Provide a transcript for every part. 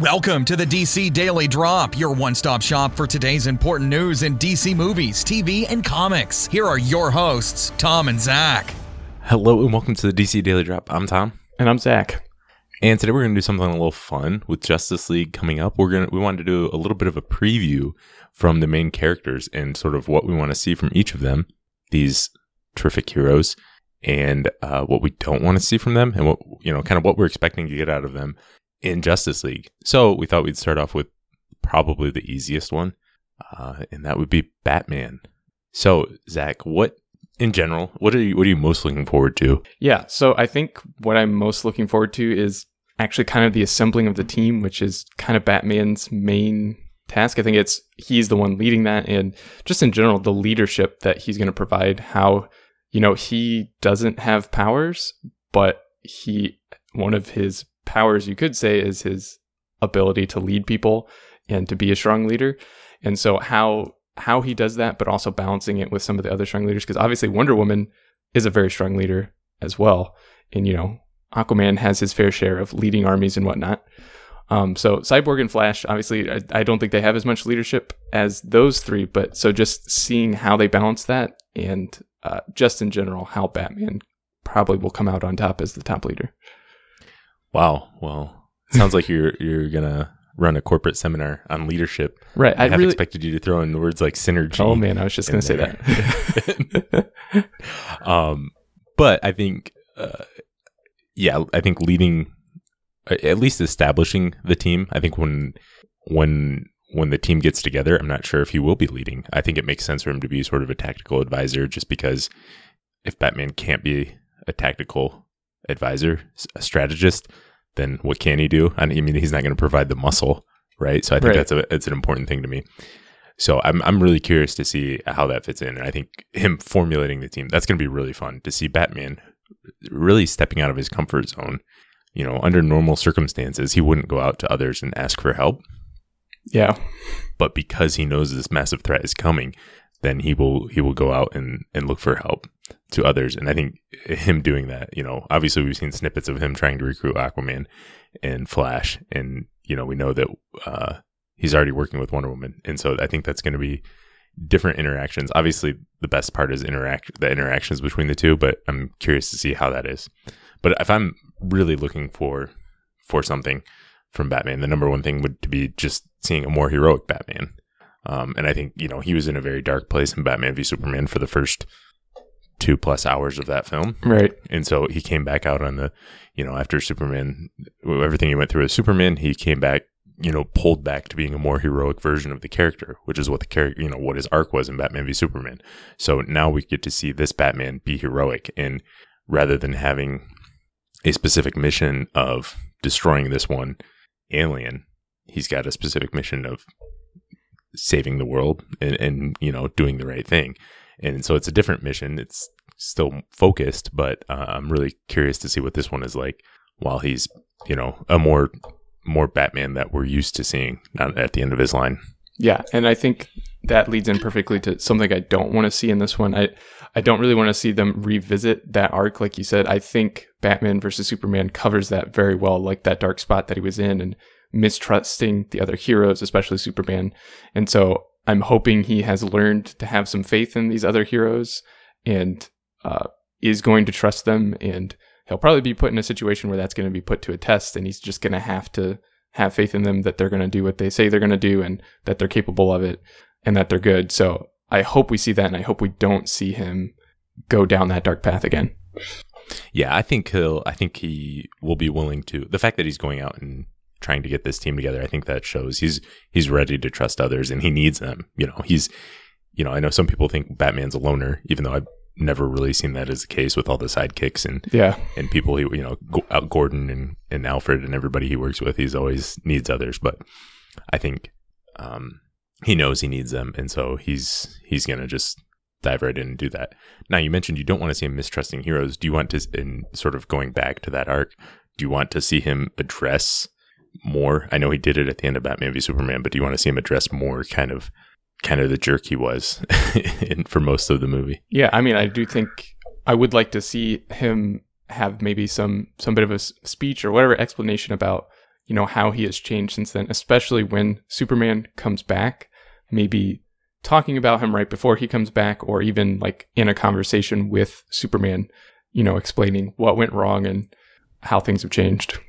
Welcome to the DC Daily Drop, your one stop shop for today's important news in DC movies, TV, and comics. Here are your hosts, Tom and Zach. Hello and welcome to the DC Daily Drop. I'm Tom. And I'm Zach. And today we're going to do something a little fun with Justice League coming up. We're going to we wanted to do a little bit of a preview from the main characters and sort of what we want to see from each of them, these terrific heroes, and uh, what we don't want to see from them, and what you know, kind of what we're expecting to get out of them in Justice League. So we thought we'd start off with probably the easiest one, uh, and that would be Batman. So Zach, what in general, what are you what are you most looking forward to? Yeah, so I think what I'm most looking forward to is actually kind of the assembling of the team, which is kind of Batman's main task. I think it's he's the one leading that, and just in general, the leadership that he's going to provide. How you know he doesn't have powers, but he one of his powers you could say is his ability to lead people and to be a strong leader. And so how how he does that, but also balancing it with some of the other strong leaders, because obviously Wonder Woman is a very strong leader as well, and you know Aquaman has his fair share of leading armies and whatnot. Um, so Cyborg and Flash, obviously, I, I, don't think they have as much leadership as those three, but so just seeing how they balance that and uh, just in general, how Batman probably will come out on top as the top leader. Wow. Well, sounds like you're you're gonna run a corporate seminar on leadership. Right. I, I have really, expected you to throw in words like synergy. Oh man, I was just gonna say that. um, but I think, uh, yeah, I think leading, at least establishing the team. I think when when when the team gets together, I'm not sure if he will be leading. I think it makes sense for him to be sort of a tactical advisor, just because if Batman can't be a tactical advisor, a strategist, then what can he do? I mean, he's not going to provide the muscle, right? So I think Right. that's a it's an important thing to me. So I'm I'm really curious to see how that fits in, and I think him formulating the team that's going to be really fun to see Batman really stepping out of his comfort zone. You know, under normal circumstances, he wouldn't go out to others and ask for help, yeah, but because he knows this massive threat is coming, then he will he will go out and and look for help to others. And I think him doing that, you know, obviously we've seen snippets of him trying to recruit Aquaman and Flash, and you know we know that uh, he's already working with Wonder Woman, and so I think that's going to be different interactions. Obviously, the best part is interact the interactions between the two, but I'm curious to see how that is. But if I'm really looking for for something from Batman, the number one thing would to be just seeing a more heroic Batman. Um, and I think you know he was in a very dark place in Batman v Superman for the first two plus hours of that film, right. and so he came back out on the, you know, after Superman, everything he went through as Superman, he came back, you know, pulled back to being a more heroic version of the character, which is what the character, you know, what his arc was in Batman v Superman. So now we get to see this Batman be heroic, and rather than having a specific mission of destroying this one alien, he's got a specific mission of saving the world and, and you know doing the right thing and so it's a different mission it's still focused but uh, i'm really curious to see what this one is like while he's you know a more more batman that we're used to seeing not at the end of his line Yeah, and I think that leads in perfectly to something I don't want to see in this one. I I don't really want to see them revisit that arc, like you said. I think Batman versus Superman covers that very well, like that dark spot that he was in and mistrusting the other heroes, especially Superman. And so I'm hoping he has learned to have some faith in these other heroes and uh, is going to trust them. And he'll probably be put in a situation where that's going to be put to a test, and he's just going to have to have faith in them that they're going to do what they say they're going to do and that they're capable of it and that they're good. So I hope we see that and I hope we don't see him go down that dark path again. yeah i think he'll i think he will be willing to the fact that he's going out and trying to get this team together. I think that shows he's he's ready to trust others and he needs them. You know he's you know i know some people think batman's a loner even though i've never really seen that as the case with all the sidekicks and Yeah. and people he you know uh, Gordon and and Alfred and everybody he works with he's always needs others. But I think um he knows he needs them. And so he's he's gonna just dive right in and do that. Now you mentioned you don't want to see him mistrusting heroes. Do you want to in sort of going back to that arc do you want to see him address more. I know he did it at the end of Batman v Superman but do you want to see him address more kind of kind of the jerk he was in, for most of the movie? Yeah, I mean, I do think I would like to see him have maybe some some bit of a speech or whatever explanation about you know, how he has changed since then, especially when Superman comes back, maybe talking about him right before he comes back, or even like in a conversation with Superman, you know, explaining what went wrong and how things have changed.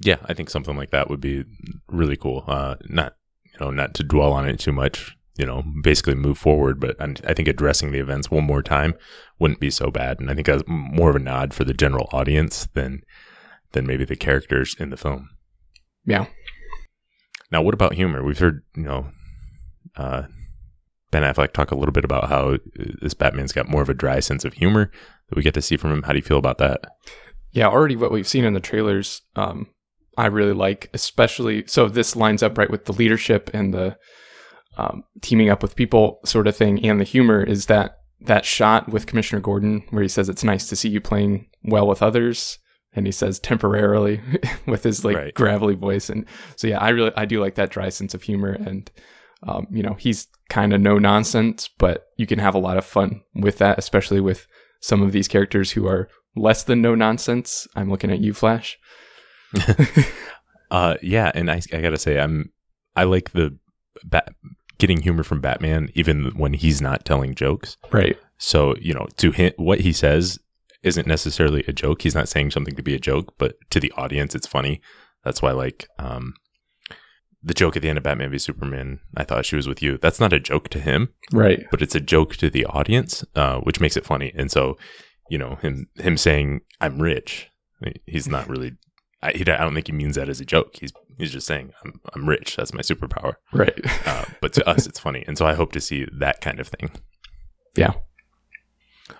Yeah, I think something like that would be really cool. Uh, not you know, not to dwell on it too much. You know, basically move forward, but I think addressing the events one more time wouldn't be so bad. And I think that's more of a nod for the general audience than than maybe the characters in the film. Yeah. Now, what about humor? We've heard, you know, uh, Ben Affleck talk a little bit about how this Batman's got more of a dry sense of humor that we get to see from him. How do you feel about that? Yeah, already what we've seen in the trailers, um, I really like, especially so this lines up right with the leadership and the um, teaming up with people sort of thing, and the humor is that that shot with Commissioner Gordon where he says it's nice to see you playing well with others, and he says temporarily with his like right. gravelly voice, and so yeah, I really I do like that dry sense of humor, and um, you know he's kind of no nonsense, but you can have a lot of fun with that, especially with some of these characters who are less than no nonsense. I'm looking at you, Flash. uh, yeah, and I, I gotta say, I'm I like the bat, getting humor from Batman, even when he's not telling jokes. Right. So you know, to him, what he says isn't necessarily a joke. He's not saying something to be a joke, but to the audience, it's funny. That's why, like, um, the joke at the end of Batman v Superman, I thought she was with you. That's not a joke to him, right? But it's a joke to the audience, uh, which makes it funny. And so, you know, him him saying I'm rich, he's not really I, he, I don't think he means that as a joke. He's he's just saying I'm I'm rich. That's my superpower. Right. Uh, but to us, it's funny, and so I hope to see that kind of thing. Yeah.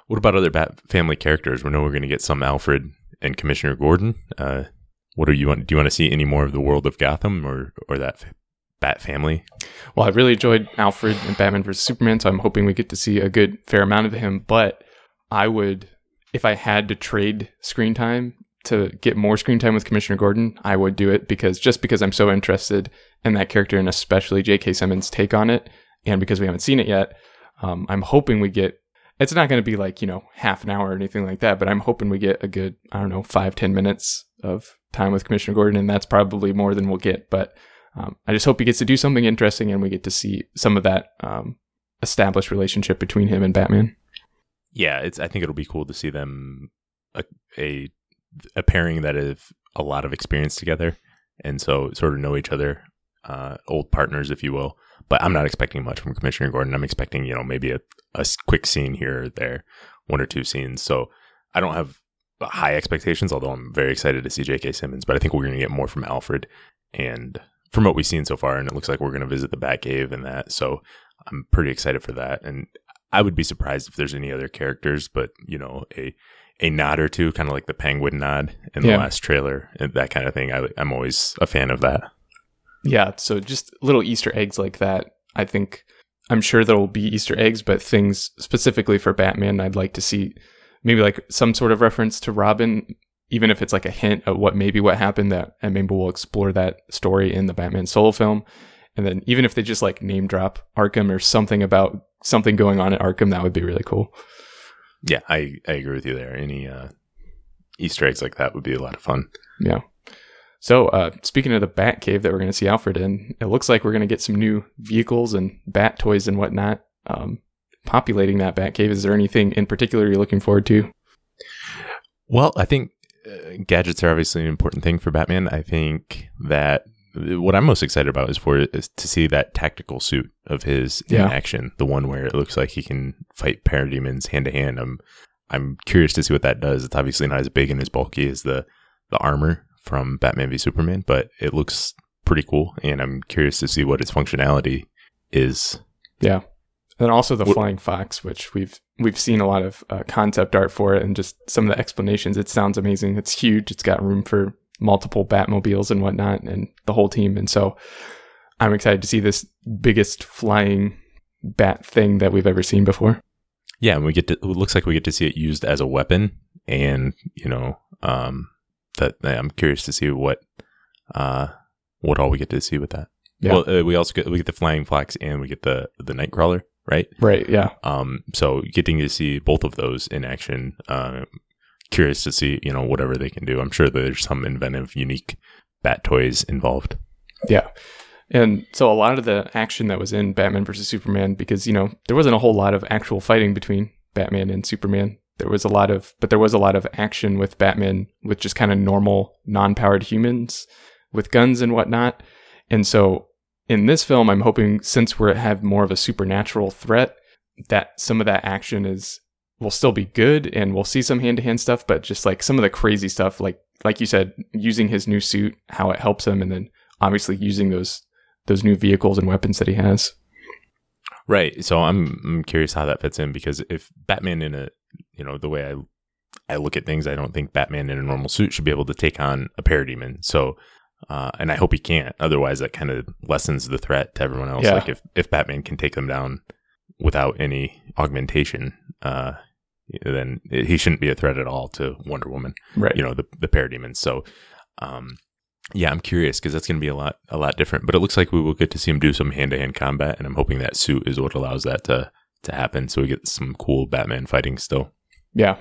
What about other Bat family characters? We know we're going to get some Alfred and Commissioner Gordon. Uh, what do you want? Do you want to see any more of the world of Gotham or or that Bat family? Well, I really enjoyed Alfred and Batman vs Superman, so I'm hoping we get to see a good fair amount of him. But I would, if I had to trade screen time, to get more screen time with Commissioner Gordon, I would do it because just because I'm so interested in that character and especially J.K. Simmons' take on it, and because we haven't seen it yet, um, I'm hoping we get. It's not going to be like you know half an hour or anything like that, but I'm hoping we get a good I don't know five ten minutes of time with Commissioner Gordon, and that's probably more than we'll get. But um, I just hope he gets to do something interesting, and we get to see some of that um, established relationship between him and Batman. Yeah, it's. I think it'll be cool to see them a, a a pairing that have a lot of experience together, and so sort of know each other, uh, old partners, if you will. But I'm not expecting much from Commissioner Gordon. I'm expecting you know maybe a, a quick scene here or there, one or two scenes. So I don't have high expectations, although I'm very excited to see J.K. Simmons. But I think we're going to get more from Alfred, and from what we've seen so far, and it looks like we're going to visit the Batcave and that. So I'm pretty excited for that. And I would be surprised if there's any other characters, but you know, a a nod or two, kind of like the penguin nod in the yeah. last trailer, that kind of thing. I, I'm always a fan of that. Yeah, so just little Easter eggs like that. I think I'm sure there will be Easter eggs, but things specifically for Batman, I'd like to see maybe like some sort of reference to Robin, even if it's like a hint of what maybe what happened. That and maybe we'll explore that story in the Batman solo film. And then even if they just like name drop Arkham or something about something going on at Arkham, that would be really cool. Yeah, I, I agree with you there. Any uh, Easter eggs like that would be a lot of fun. Yeah. So, uh, speaking of the Bat Cave that we're going to see Alfred in, it looks like we're going to get some new vehicles and bat toys and whatnot um, populating that Bat Cave. Is there anything in particular you're looking forward to? Well, I think uh, gadgets are obviously an important thing for Batman. I think that what I'm most excited about is for is to see that tactical suit of his yeah. in action, the one where it looks like he can fight parademons hand to hand. I'm I'm curious to see what that does. It's obviously not as big and as bulky as the the armor from Batman v Superman, but it looks pretty cool, and I'm curious to see what its functionality is. Yeah, and also the what, flying fox, which we've we've seen a lot of uh, concept art for it, and just some of the explanations. It sounds amazing. It's huge. It's got room for multiple Batmobiles and whatnot, and the whole team. And so I'm excited to see this biggest flying bat thing that we've ever seen before. Yeah, and we get to. It looks like we get to see it used as a weapon, and you know, um, that I'm curious to see what, uh, what all we get to see with that. Yeah. Well, uh, we also get we get the flying fox and we get the the Knightcrawler, right? Right. Yeah. Um. So getting to see both of those in action, uh, curious to see, you know, whatever they can do. I'm sure there's some inventive, unique bat toys involved. Yeah. And so a lot of the action that was in Batman versus Superman, because, you know, there wasn't a whole lot of actual fighting between Batman and Superman. There was a lot of, but there was a lot of action with Batman with just kind of normal, non powered humans with guns and whatnot. And so in this film, I'm hoping since we have more of a supernatural threat, that some of that action is will still be good and we'll see some hand to hand stuff, but just like some of the crazy stuff, like like you said, using his new suit, how it helps him, and then obviously using those those new vehicles and weapons that he has. Right. So I'm I'm curious how that fits in because if Batman in a you know the way I I look at things, I don't think Batman in a normal suit should be able to take on a parademon. So uh, and I hope he can't. Otherwise, that kind of lessens the threat to everyone else. Yeah. Like if if Batman can take them down without any augmentation, uh, then he shouldn't be a threat at all to Wonder Woman. Right. You know the the parademons. So, um, yeah, I'm curious because that's going to be a lot a lot different. But it looks like we will get to see him do some hand to hand combat, and I'm hoping that suit is what allows that to to happen. So we get some cool Batman fighting still. Yeah.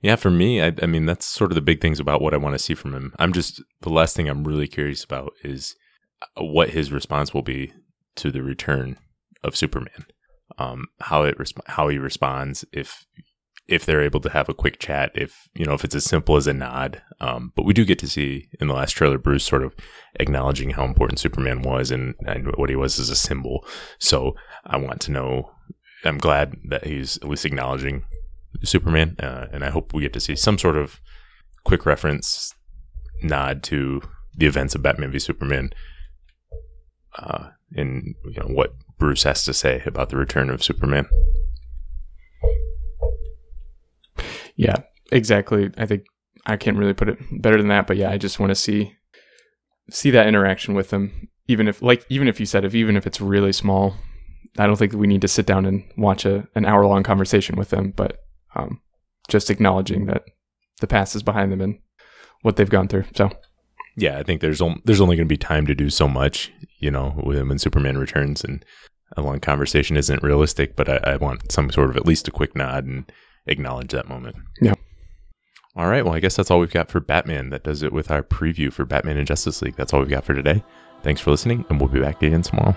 Yeah, for me, I, I mean, that's sort of the big things about what I want to see from him. I'm just, the last thing I'm really curious about is uh, what his response will be to the return of Superman. Um, how it, resp- how he responds, if, if they're able to have a quick chat, if, you know, if it's as simple as a nod. Um, but we do get to see in the last trailer, Bruce sort of acknowledging how important Superman was and, and what he was as a symbol. So I want to know, I'm glad that he's at least acknowledging Superman, uh, and I hope we get to see some sort of quick reference nod to the events of Batman v Superman, uh, and you know what Bruce has to say about the return of Superman. Yeah, exactly. I think I can't really put it better than that, but yeah, I just want to see see that interaction with them. Even if like even if you said if even if it's really small, I don't think we need to sit down and watch a an hour long conversation with them, but um, just acknowledging that the past is behind them and what they've gone through. So Yeah, I think there's on, there's only going to be time to do so much, you know, when, when Superman returns, and a long conversation isn't realistic. But I, I want some sort of at least a quick nod and acknowledge that moment. Yeah. All right. Well, I guess that's all we've got for Batman. That does it with our preview for Batman and Justice League. That's all we've got for today. Thanks for listening, and we'll be back again tomorrow.